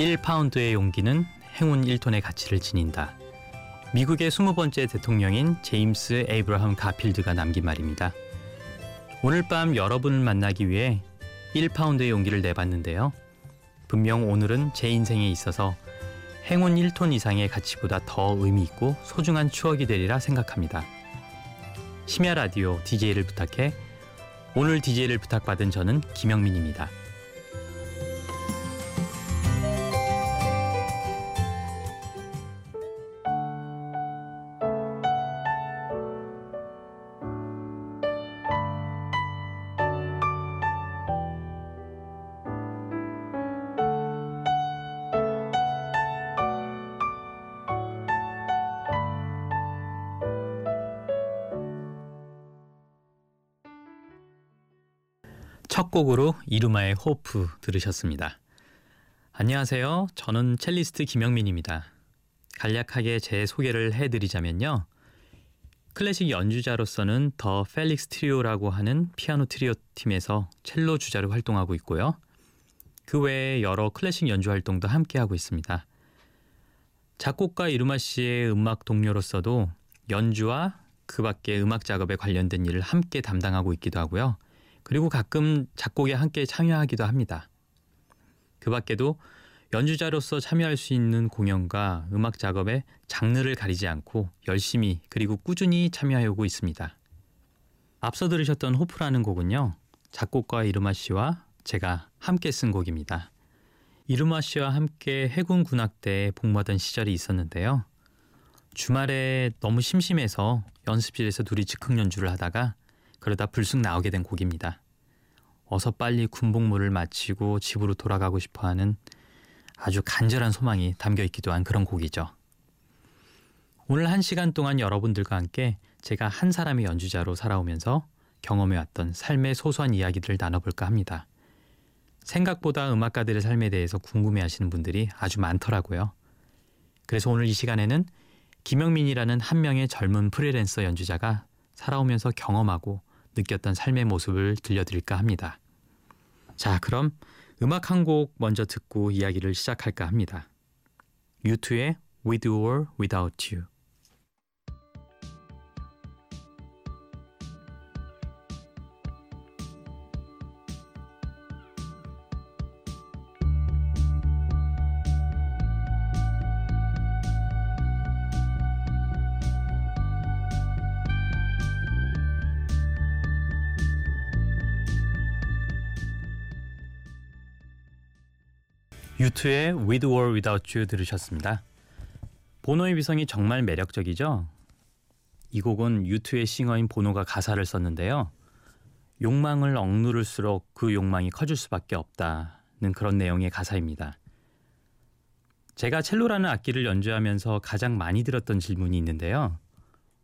1파운드의 용기는 행운 1톤의 가치를 지닌다. 미국의 20번째 대통령인 제임스 에이브라함 가필드가 남긴 말입니다. 오늘 밤 여러분을 만나기 위해 1파운드의 용기를 내봤는데요. 분명 오늘은 제 인생에 있어서 행운 1톤 이상의 가치보다 더 의미 있고 소중한 추억이 되리라 생각합니다. 심야 라디오 DJ를 부탁해 오늘 DJ를 부탁받은 저는 김영민입니다. 첫 곡으로 이루마의 Hope 들으셨습니다. 안녕하세요. 저는 첼리스트 김영민입니다. 간략하게 제 소개를 해드리자면요. 클래식 연주자로서는 The Felix Trio라고 하는 피아노 트리오 팀에서 첼로 주자로 활동하고 있고요. 그 외에 여러 클래식 연주 활동도 함께하고 있습니다. 작곡가 이루마 씨의 음악 동료로서도 연주와 그 밖의 음악 작업에 관련된 일을 함께 담당하고 있기도 하고요. 그리고 가끔 작곡에 함께 참여하기도 합니다. 그 밖에도 연주자로서 참여할 수 있는 공연과 음악 작업에 장르를 가리지 않고 열심히 그리고 꾸준히 참여하고 있습니다. 앞서 들으셨던 호프라는 곡은요. 작곡가 이르마 씨와 제가 함께 쓴 곡입니다. 이르마 씨와 함께 해군 군악대에 복무하던 시절이 있었는데요. 주말에 너무 심심해서 연습실에서 둘이 즉흥 연주를 하다가 그러다 불쑥 나오게 된 곡입니다. 어서 빨리 군복무를 마치고 집으로 돌아가고 싶어 하는 아주 간절한 소망이 담겨 있기도 한 그런 곡이죠. 오늘 한 시간 동안 여러분들과 함께 제가 한 사람의 연주자로 살아오면서 경험해왔던 삶의 소소한 이야기들을 나눠볼까 합니다. 생각보다 음악가들의 삶에 대해서 궁금해 하시는 분들이 아주 많더라고요. 그래서 오늘 이 시간에는 김영민이라는 한 명의 젊은 프리랜서 연주자가 살아오면서 경험하고 느꼈던 삶의 모습을 들려드릴까 합니다. 자, 그럼 음악 한 곡 먼저 듣고 이야기를 시작할까 합니다. U2의 With or Without You U2의 With or Without You 들으셨습니다. 보노의 비성이 정말 매력적이죠. 이 곡은 U2의 싱어인 보노가 가사를 썼는데요. 욕망을 억누를수록 그 욕망이 커질 수밖에 없다는 그런 내용의 가사입니다. 제가 첼로라는 악기를 연주하면서 가장 많이 들었던 질문이 있는데요.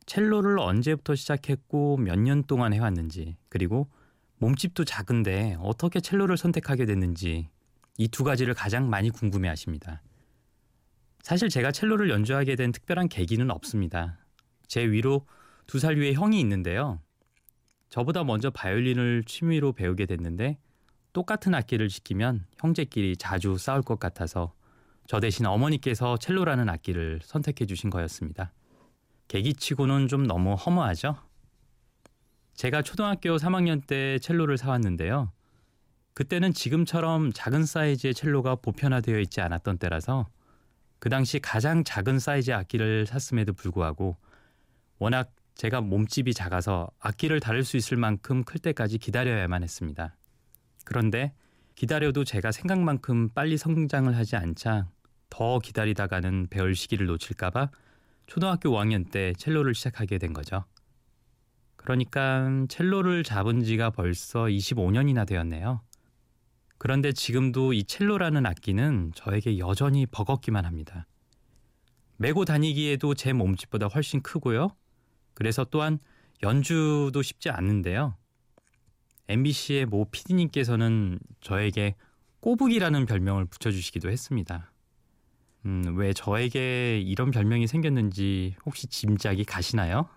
첼로를 언제부터 시작했고 몇 년 동안 해왔는지 그리고 몸집도 작은데 어떻게 첼로를 선택하게 됐는지 이 두 가지를 가장 많이 궁금해 하십니다. 사실 제가 첼로를 연주하게 된 특별한 계기는 없습니다. 제 위로 두 살 위에 형이 있는데요. 저보다 먼저 바이올린을 취미로 배우게 됐는데 똑같은 악기를 시키면 형제끼리 자주 싸울 것 같아서 저 대신 어머니께서 첼로라는 악기를 선택해 주신 거였습니다. 계기치고는 좀 너무 허무하죠? 제가 초등학교 3학년 때 첼로를 사왔는데요. 그때는 지금처럼 작은 사이즈의 첼로가 보편화되어 있지 않았던 때라서 그 당시 가장 작은 사이즈의 악기를 샀음에도 불구하고 워낙 제가 몸집이 작아서 악기를 다룰 수 있을 만큼 클 때까지 기다려야만 했습니다. 그런데 기다려도 제가 생각만큼 빨리 성장을 하지 않자 더 기다리다가는 배울 시기를 놓칠까봐 초등학교 5학년 때 첼로를 시작하게 된 거죠. 그러니까 첼로를 잡은 지가 벌써 25년이나 되었네요. 그런데 지금도 이 첼로라는 악기는 저에게 여전히 버겁기만 합니다. 메고 다니기에도 제 몸집보다 훨씬 크고요. 그래서 또한 연주도 쉽지 않는데요. MBC의 모 PD님께서는 저에게 꼬북이라는 별명을 붙여주시기도 했습니다. 음, 왜 저에게 이런 별명이 생겼는지 혹시 짐작이 가시나요?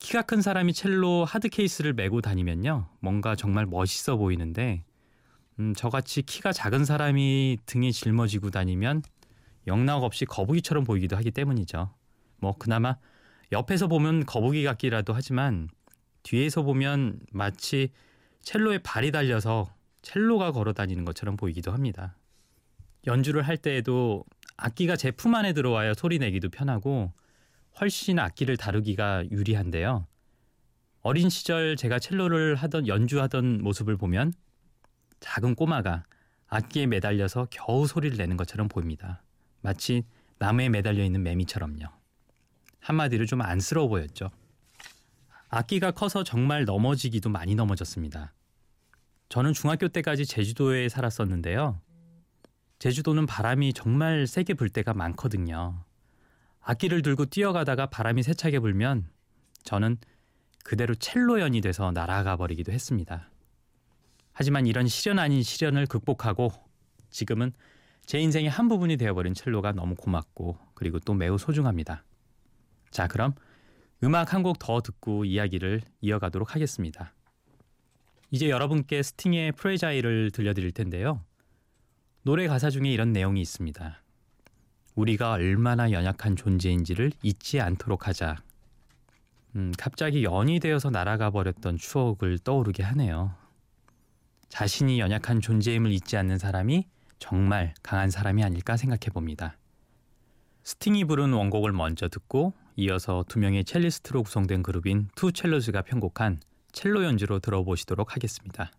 키가 큰 사람이 첼로 하드 케이스를 메고 다니면요. 뭔가 정말 멋있어 보이는데 음, 저같이 키가 작은 사람이 등에 짊어지고 다니면 영락 없이 거북이처럼 보이기도 하기 때문이죠. 뭐 그나마 옆에서 보면 거북이 같기라도 하지만 뒤에서 보면 마치 첼로에 발이 달려서 첼로가 걸어 다니는 것처럼 보이기도 합니다. 연주를 할 때에도 악기가 제 품 안에 들어와야 소리 내기도 편하고 훨씬 악기를 다루기가 유리한데요. 어린 시절 제가 첼로를 하던 연주하던 모습을 보면 작은 꼬마가 악기에 매달려서 겨우 소리를 내는 것처럼 보입니다. 마치 나무에 매달려 있는 매미처럼요. 한마디로 좀 안쓰러워 보였죠. 악기가 커서 정말 넘어지기도 많이 넘어졌습니다. 저는 중학교 때까지 제주도에 살았었는데요. 제주도는 바람이 정말 세게 불 때가 많거든요. 악기를 들고 뛰어가다가 바람이 세차게 불면 저는 그대로 첼로연이 돼서 날아가 버리기도 했습니다. 하지만 이런 시련 아닌 시련을 극복하고 지금은 제 인생의 한 부분이 되어버린 첼로가 너무 고맙고 그리고 또 매우 소중합니다. 자, 그럼 음악 한 곡 더 듣고 이야기를 이어가도록 하겠습니다. 이제 여러분께 스팅의 프레자일을 들려드릴 텐데요. 노래 가사 중에 이런 내용이 있습니다. 우리가 얼마나 연약한 존재인지를 잊지 않도록 하자. 음, 갑자기 연이 되어서 날아가 버렸던 추억을 떠오르게 하네요. 자신이 연약한 존재임을 잊지 않는 사람이 정말 강한 사람이 아닐까 생각해 봅니다. 스팅이 부른 원곡을 먼저 듣고 이어서 두 명의 첼리스트로 구성된 그룹인 2Cellos가 편곡한 첼로 연주로 들어보시도록 하겠습니다.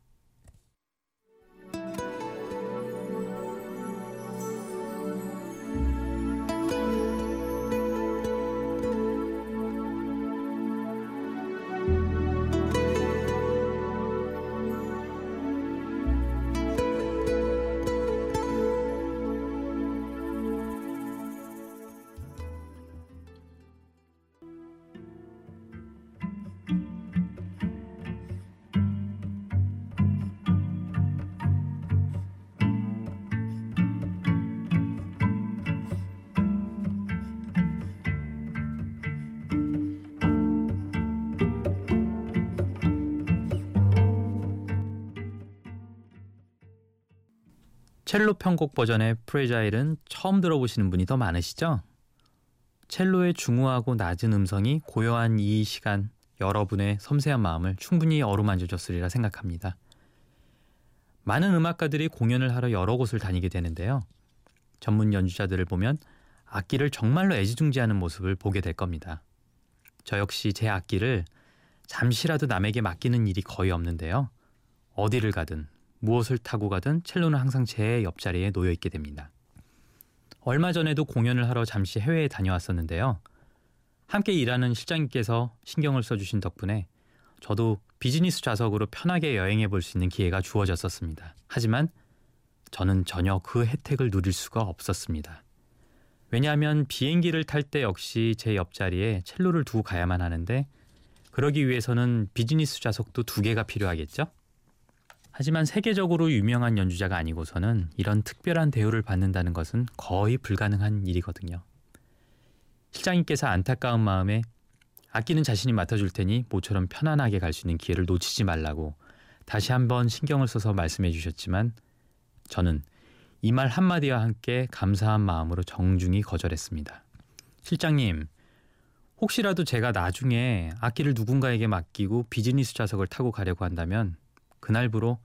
첼로 편곡 버전의 프레자일은 처음 들어보시는 분이 더 많으시죠? 첼로의 중후하고 낮은 음성이 고요한 이 시간 여러분의 섬세한 마음을 충분히 어루만져 줬으리라 생각합니다. 많은 음악가들이 공연을 하러 여러 곳을 다니게 되는데요. 전문 연주자들을 보면 악기를 정말로 애지중지하는 모습을 보게 될 겁니다. 저 역시 제 악기를 잠시라도 남에게 맡기는 일이 거의 없는데요. 어디를 가든 무엇을 타고 가든 첼로는 항상 제 옆자리에 놓여 있게 됩니다. 얼마 전에도 공연을 하러 잠시 해외에 다녀왔었는데요. 함께 일하는 실장님께서 신경을 써주신 덕분에 저도 비즈니스 좌석으로 편하게 여행해 볼 수 있는 기회가 주어졌었습니다. 하지만 저는 전혀 그 혜택을 누릴 수가 없었습니다. 왜냐하면 비행기를 탈 때 역시 제 옆자리에 첼로를 두고 가야만 하는데 그러기 위해서는 비즈니스 좌석도 두 개가 필요하겠죠? 하지만 세계적으로 유명한 연주자가 아니고서는 이런 특별한 대우를 받는다는 것은 거의 불가능한 일이거든요. 실장님께서 안타까운 마음에 아끼는 자신이 맡아줄 테니 모처럼 편안하게 갈 수 있는 기회를 놓치지 말라고 다시 한번 신경을 써서 말씀해 주셨지만 저는 이 말 한마디와 함께 감사한 마음으로 정중히 거절했습니다. 실장님, 혹시라도 제가 나중에 악기를 누군가에게 맡기고 비즈니스 좌석을 타고 가려고 한다면 그날부로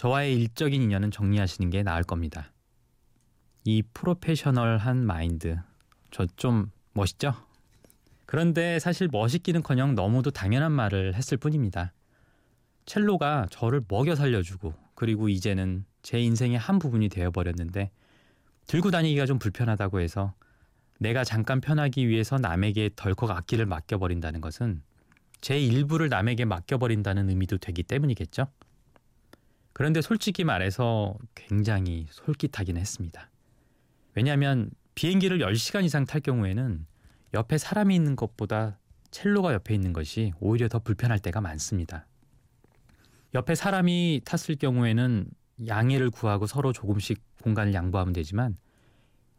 저와의 일적인 인연은 정리하시는 게 나을 겁니다. 이 프로페셔널한 마인드 저 좀 멋있죠? 그런데 사실 멋있기는커녕 너무도 당연한 말을 했을 뿐입니다. 첼로가 저를 먹여 살려주고 그리고 이제는 제 인생의 한 부분이 되어버렸는데 들고 다니기가 좀 불편하다고 해서 내가 잠깐 편하기 위해서 남에게 덜컥 악기를 맡겨버린다는 것은 제 일부를 남에게 맡겨버린다는 의미도 되기 때문이겠죠. 그런데 솔직히 말해서 굉장히 솔깃하긴 했습니다. 왜냐하면 비행기를 10시간 이상 탈 경우에는 옆에 사람이 있는 것보다 첼로가 옆에 있는 것이 오히려 더 불편할 때가 많습니다. 옆에 사람이 탔을 경우에는 양해를 구하고 서로 조금씩 공간을 양보하면 되지만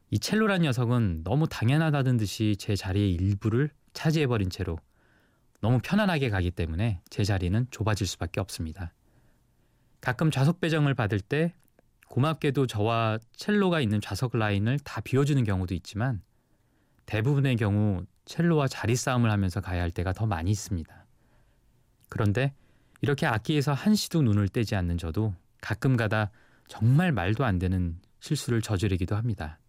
이 첼로란 녀석은 너무 당연하다는 듯이 제 자리의 일부를 차지해버린 채로 너무 편안하게 가기 때문에 제 자리는 좁아질 수밖에 없습니다. 가끔 좌석 배정을 받을 때 고맙게도 저와 첼로가 있는 좌석 라인을 다 비워주는 경우도 있지만 대부분의 경우 첼로와 자리 싸움을 하면서 가야 할 때가 더 많이 있습니다. 그런데 이렇게 악기에서 한시도 눈을 떼지 않는 저도 가끔 가다 정말 말도 안 되는 실수를 저지르기도 합니다.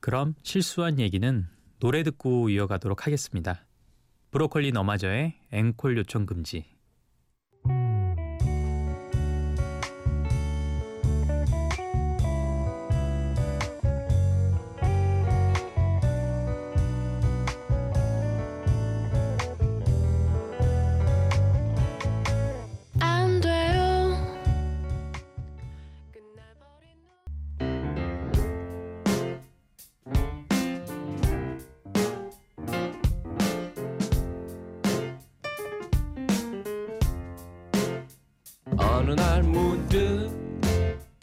그럼 실수한 얘기는 노래 듣고 이어가도록 하겠습니다. 브로콜리 너마저의 앵콜 요청 금지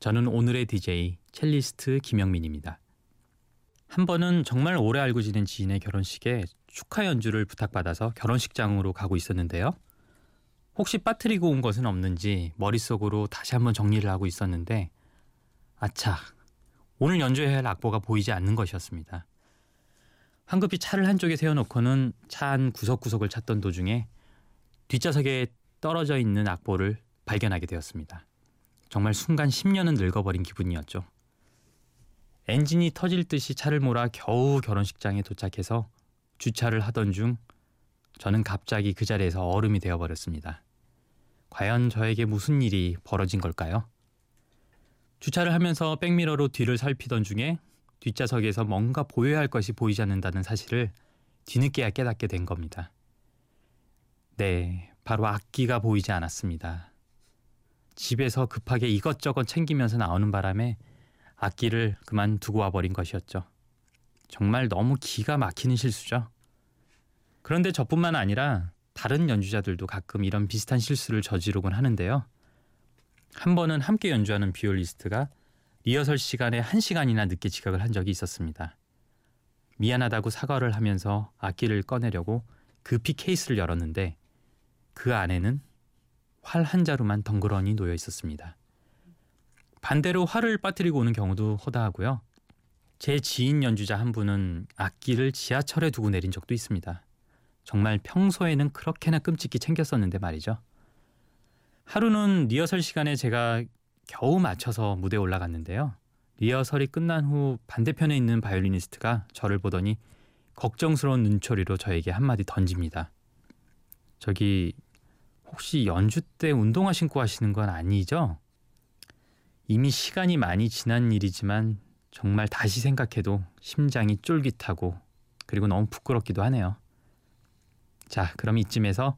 저는 오늘의 DJ 첼리스트 김영민입니다. 한 번은 정말 오래 알고 지낸 지인의 결혼식에 축하 연주를 부탁받아서 결혼식장으로 가고 있었는데요. 혹시 빠뜨리고 온 것은 없는지 머릿속으로 다시 한번 정리를 하고 있었는데 아차 오늘 연주해야 할 악보가 보이지 않는 것이었습니다. 황급히 차를 한쪽에 세워놓고는 차 안 구석구석을 찾던 도중에 뒷좌석에 떨어져 있는 악보를 발견하게 되었습니다. 정말 순간 10년은 늙어버린 기분이었죠. 엔진이 터질 듯이 차를 몰아 겨우 결혼식장에 도착해서 주차를 하던 중 저는 갑자기 그 자리에서 얼음이 되어버렸습니다. 과연 저에게 무슨 일이 벌어진 걸까요? 주차를 하면서 백미러로 뒤를 살피던 중에 뒷좌석에서 뭔가 보여야 할 것이 보이지 않는다는 사실을 뒤늦게야 깨닫게 된 겁니다. 네, 바로 악기가 보이지 않았습니다. 집에서 급하게 이것저것 챙기면서 나오는 바람에 악기를 그만 두고 와버린 것이었죠. 정말 너무 기가 막히는 실수죠. 그런데 저뿐만 아니라 다른 연주자들도 가끔 이런 비슷한 실수를 저지르곤 하는데요. 한 번은 함께 연주하는 비올리스트가 리허설 시간에 한 시간이나 늦게 지각을 한 적이 있었습니다. 미안하다고 사과를 하면서 악기를 꺼내려고 급히 케이스를 열었는데 그 안에는 활 한 자루만 덩그러니 놓여 있었습니다. 반대로 활을 빠뜨리고 오는 경우도 허다하고요. 제 지인 연주자 한 분은 악기를 지하철에 두고 내린 적도 있습니다. 정말 평소에는 그렇게나 끔찍히 챙겼었는데 말이죠. 하루는 리허설 시간에 제가 겨우 맞춰서 무대에 올라갔는데요. 리허설이 끝난 후 반대편에 있는 바이올리니스트가 저를 보더니 걱정스러운 눈초리로 저에게 한마디 던집니다. 저기 혹시 연주 때 운동화 신고 하시는 건 아니죠? 이미 시간이 많이 지난 일이지만 정말 다시 생각해도 심장이 쫄깃하고 그리고 너무 부끄럽기도 하네요. 자, 그럼 이쯤에서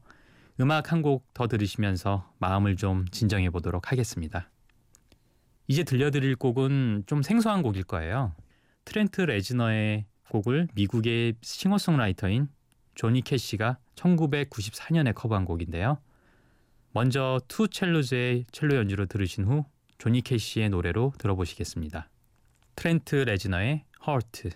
음악 한 곡 더 들으시면서 마음을 좀 진정해 보도록 하겠습니다. 이제 들려드릴 곡은 좀 생소한 곡일 거예요. 트렌트 레즈너의 곡을 미국의 싱어송라이터인 조니 캐시가 1994년에 커버한 곡인데요. 먼저 2Cellos의 첼로 연주로 들으신 후 조니 캐시의 노래로 들어보시겠습니다. 트렌트 레즈너의 Hurt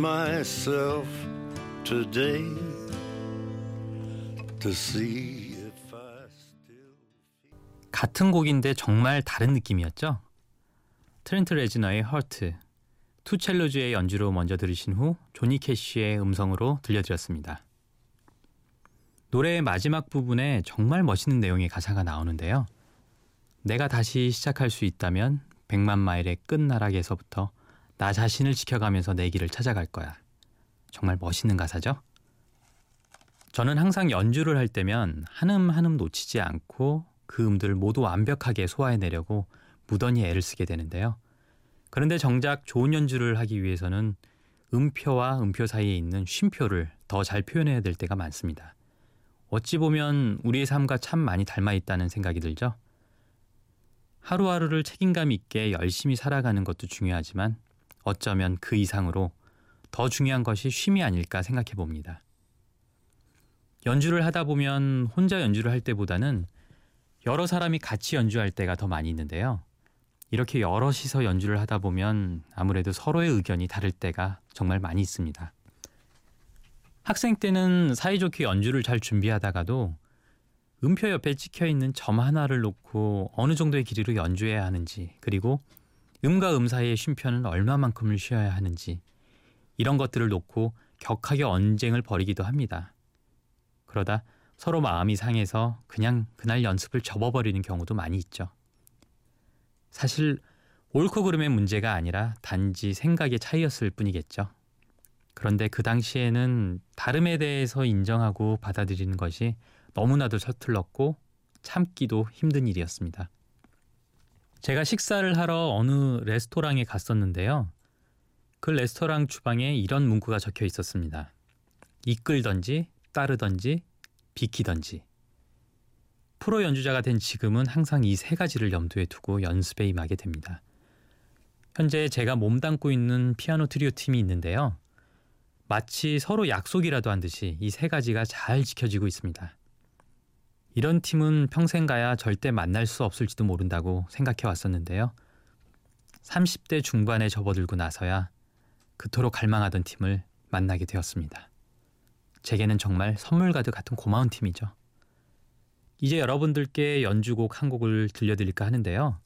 myself today to see if I still 같은 곡인데 정말 다른 느낌이었죠. 트렌트 레즈너의 Hurt, 2Cellos의 연주로 먼저 들으신 후 조니 캐시의 음성으로 들려드렸습니다. 노래의 마지막 부분에 정말 멋있는 내용의 가사가 나오는데요. 내가 다시 시작할 수 있다면 백만 마일의 끝나락에서부터 나 자신을 지켜가면서 내 길을 찾아갈 거야. 정말 멋있는 가사죠? 저는 항상 연주를 할 때면 한 음 한 음 놓치지 않고 그 음들을 모두 완벽하게 소화해내려고 무던히 애를 쓰게 되는데요. 그런데 정작 좋은 연주를 하기 위해서는 음표와 음표 사이에 있는 쉼표를 더 잘 표현해야 될 때가 많습니다. 어찌 보면 우리의 삶과 참 많이 닮아 있다는 생각이 들죠. 하루하루를 책임감 있게 열심히 살아가는 것도 중요하지만 어쩌면 그 이상으로 더 중요한 것이 쉼이 아닐까 생각해 봅니다. 연주를 하다 보면 혼자 연주를 할 때보다는 여러 사람이 같이 연주할 때가 더 많이 있는데요. 이렇게 여럿이서 연주를 하다 보면 아무래도 서로의 의견이 다를 때가 정말 많이 있습니다. 학생 때는 사이좋게 연주를 잘 준비하다가도 음표 옆에 찍혀 있는 점 하나를 놓고 어느 정도의 길이로 연주해야 하는지, 그리고 음과 음 사이의 쉼표는 얼마만큼을 쉬어야 하는지, 이런 것들을 놓고 격하게 언쟁을 벌이기도 합니다. 그러다 서로 마음이 상해서 그냥 그날 연습을 접어버리는 경우도 많이 있죠. 사실 옳고 그름의 문제가 아니라 단지 생각의 차이였을 뿐이겠죠. 그런데 그 당시에는 다름에 대해서 인정하고 받아들이는 것이 너무나도 서툴렀고 참기도 힘든 일이었습니다. 제가 식사를 하러 어느 레스토랑에 갔었는데요. 그 레스토랑 주방에 이런 문구가 적혀 있었습니다. 이끌던지 따르던지 비키던지. 프로 연주자가 된 지금은 항상 이 세 가지를 염두에 두고 연습에 임하게 됩니다. 현재 제가 몸담고 있는 피아노 트리오 팀이 있는데요. 마치 서로 약속이라도 한 듯이 이 세 가지가 잘 지켜지고 있습니다. 이런 팀은 평생 가야 절대 만날 수 없을지도 모른다고 생각해 왔었는데요. 30대 중반에 접어들고 나서야 그토록 갈망하던 팀을 만나게 되었습니다. 제게는 정말 선물 가득 같은 고마운 팀이죠. 이제 여러분들께 연주곡 한 곡을 들려드릴까 하는데요.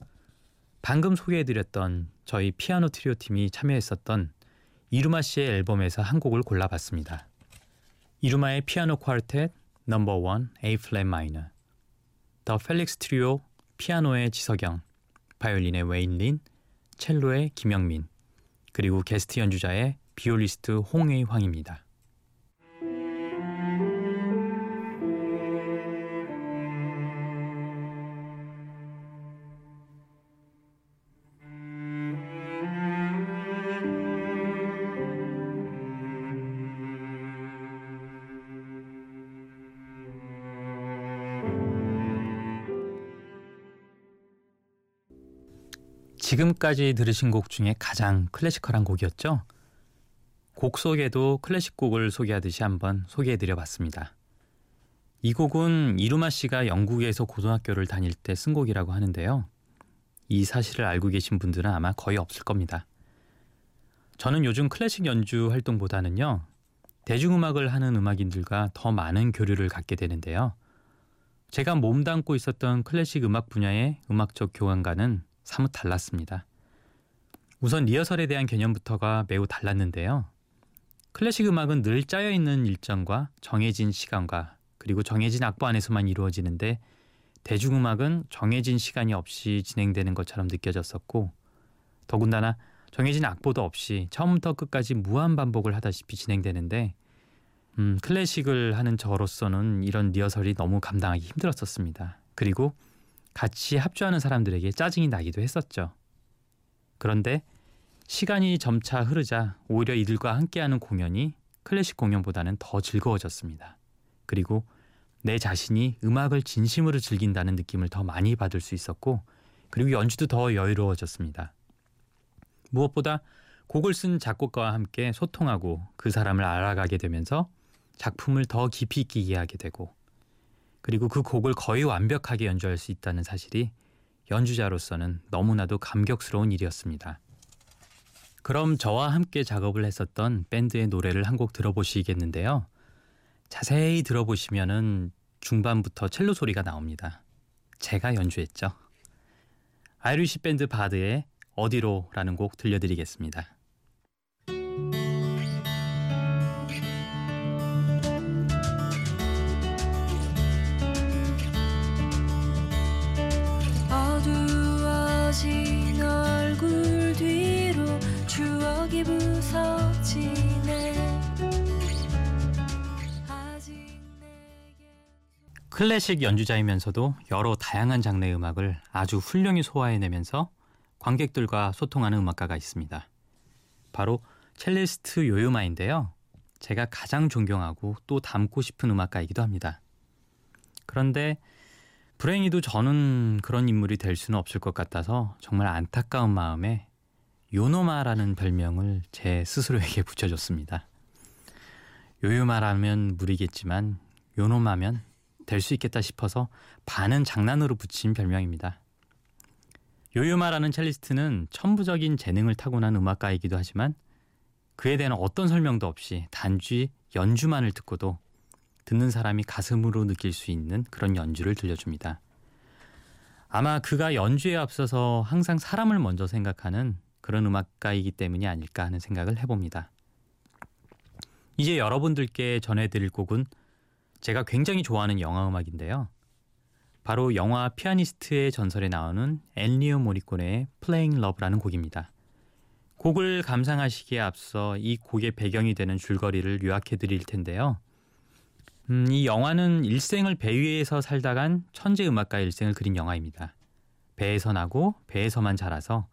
방금 소개해드렸던 저희 피아노 트리오 팀이 참여했었던 이루마 씨의 앨범에서 한 곡을 골라봤습니다. 이루마의 Piano Quartet Number One A flat minor The Felix Trio 피아노의 지석영 바이올린의 웨인린 첼로의 김영민 그리고 게스트 연주자의 비올리스트 홍의황입니다. 지금까지 들으신 곡 중에 가장 클래시컬한 곡이었죠. 곡 속에도 클래식 곡을 소개하듯이 한번 소개해 드려 봤습니다. 이 곡은 이루마 씨가 영국에서 고등학교를 다닐 때 쓴 곡이라고 하는데요. 이 사실을 알고 계신 분들은 아마 거의 없을 겁니다. 저는 요즘 클래식 연주 활동보다는요, 대중음악을 하는 음악인들과 더 많은 교류를 갖게 되는데요. 제가 몸담고 있었던 클래식 음악 분야의 음악적 교감과는 사뭇 달랐습니다. 우선 리허설에 대한 개념부터가 매우 달랐는데요. 클래식 음악은 늘 짜여 있는 일정과 정해진 시간과 그리고 정해진 악보 안에서만 이루어지는데 대중음악은 정해진 시간이 없이 진행되는 것처럼 느껴졌었고 더군다나 정해진 악보도 없이 처음부터 끝까지 무한 반복을 하다시피 진행되는데 음, 클래식을 하는 저로서는 이런 리허설이 너무 감당하기 힘들었었습니다. 그리고 같이 합주하는 사람들에게 짜증이 나기도 했었죠. 그런데 시간이 점차 흐르자 오히려 이들과 함께하는 공연이 클래식 공연보다는 더 즐거워졌습니다. 그리고 내 자신이 음악을 진심으로 즐긴다는 느낌을 더 많이 받을 수 있었고 그리고 연주도 더 여유로워졌습니다. 무엇보다 곡을 쓴 작곡가와 함께 소통하고 그 사람을 알아가게 되면서 작품을 더 깊이 있게 이해하게 되고 그리고 그 곡을 거의 완벽하게 연주할 수 있다는 사실이 연주자로서는 너무나도 감격스러운 일이었습니다. 그럼 저와 함께 작업을 했었던 밴드의 노래를 한 곡 들어보시겠는데요. 자세히 들어보시면은 중반부터 첼로 소리가 나옵니다. 제가 연주했죠. 아이리시 밴드 바드의 어디로라는 곡 들려드리겠습니다. 클래식 연주자이면서도 여러 다양한 장르의 음악을 아주 훌륭히 소화해내면서 관객들과 소통하는 음악가가 있습니다. 바로 첼리스트 요요마인데요. 제가 가장 존경하고 또 닮고 싶은 음악가이기도 합니다. 그런데 불행히도 저는 그런 인물이 될 수는 없을 것 같아서 정말 안타까운 마음에 요노마라는 별명을 제 스스로에게 붙여줬습니다. 요요마라면 무리겠지만 요노마면 될 수 있겠다 싶어서 반은 장난으로 붙인 별명입니다. 요요마라는 첼리스트는 천부적인 재능을 타고난 음악가이기도 하지만 그에 대한 어떤 설명도 없이 단지 연주만을 듣고도 듣는 사람이 가슴으로 느낄 수 있는 그런 연주를 들려줍니다. 아마 그가 연주에 앞서서 항상 사람을 먼저 생각하는 그런 음악가이기 때문이 아닐까 하는 생각을 해봅니다. 이제 여러분들께 전해드릴 곡은 제가 굉장히 좋아하는 영화 음악인데요. 바로 영화 피아니스트의 전설에 나오는 엔리오 모리코네의 Playing Love라는 곡입니다. 곡을 감상하시기에 앞서 이 곡의 배경이 되는 줄거리를 요약해 드릴 텐데요. 음, 이 영화는 일생을 배 위에서 살다간 천재 음악가의 일생을 그린 영화입니다. 배에서 나고 배에서만 자라서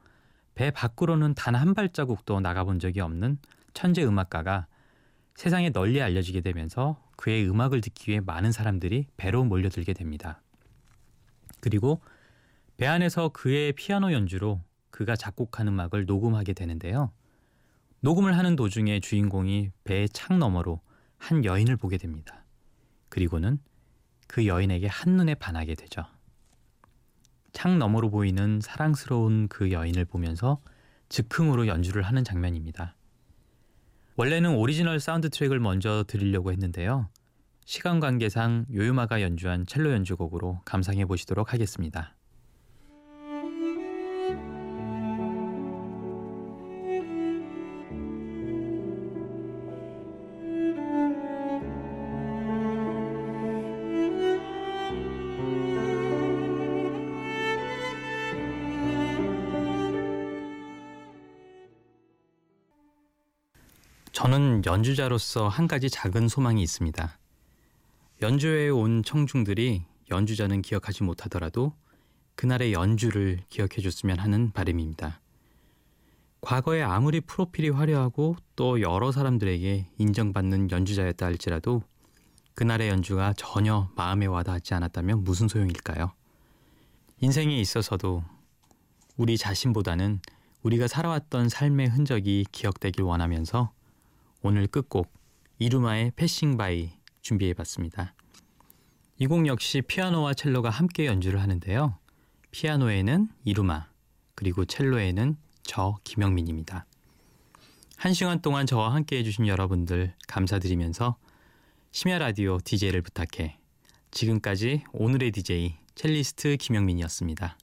배 밖으로는 단 한 발자국도 나가본 적이 없는 천재 음악가가 세상에 널리 알려지게 되면서 그의 음악을 듣기 위해 많은 사람들이 배로 몰려들게 됩니다. 그리고 배 안에서 그의 피아노 연주로 그가 작곡한 음악을 녹음하게 되는데요. 녹음을 하는 도중에 주인공이 배의 창 너머로 한 여인을 보게 됩니다. 그리고는 그 여인에게 한눈에 반하게 되죠. 창 너머로 보이는 사랑스러운 그 여인을 보면서 즉흥으로 연주를 하는 장면입니다. 원래는 오리지널 사운드 트랙을 먼저 드리려고 했는데요. 시간 관계상 요요마가 연주한 첼로 연주곡으로 감상해 보시도록 하겠습니다. 저는 연주자로서 한 가지 작은 소망이 있습니다. 연주회에 온 청중들이 연주자는 기억하지 못하더라도 그날의 연주를 기억해 줬으면 하는 바람입니다. 과거에 아무리 프로필이 화려하고 또 여러 사람들에게 인정받는 연주자였다 할지라도 그날의 연주가 전혀 마음에 와닿지 않았다면 무슨 소용일까요? 인생에 있어서도 우리 자신보다는 우리가 살아왔던 삶의 흔적이 기억되길 원하면서 오늘 끝곡 이루마의 Passing By 준비해 봤습니다. 이 곡 역시 피아노와 첼로가 함께 연주를 하는데요. 피아노에는 이루마, 그리고 첼로에는 저 김영민입니다. 한 시간 동안 저와 함께 해주신 여러분들 감사드리면서 심야 라디오 DJ를 부탁해. 지금까지 오늘의 DJ 첼리스트 김영민이었습니다.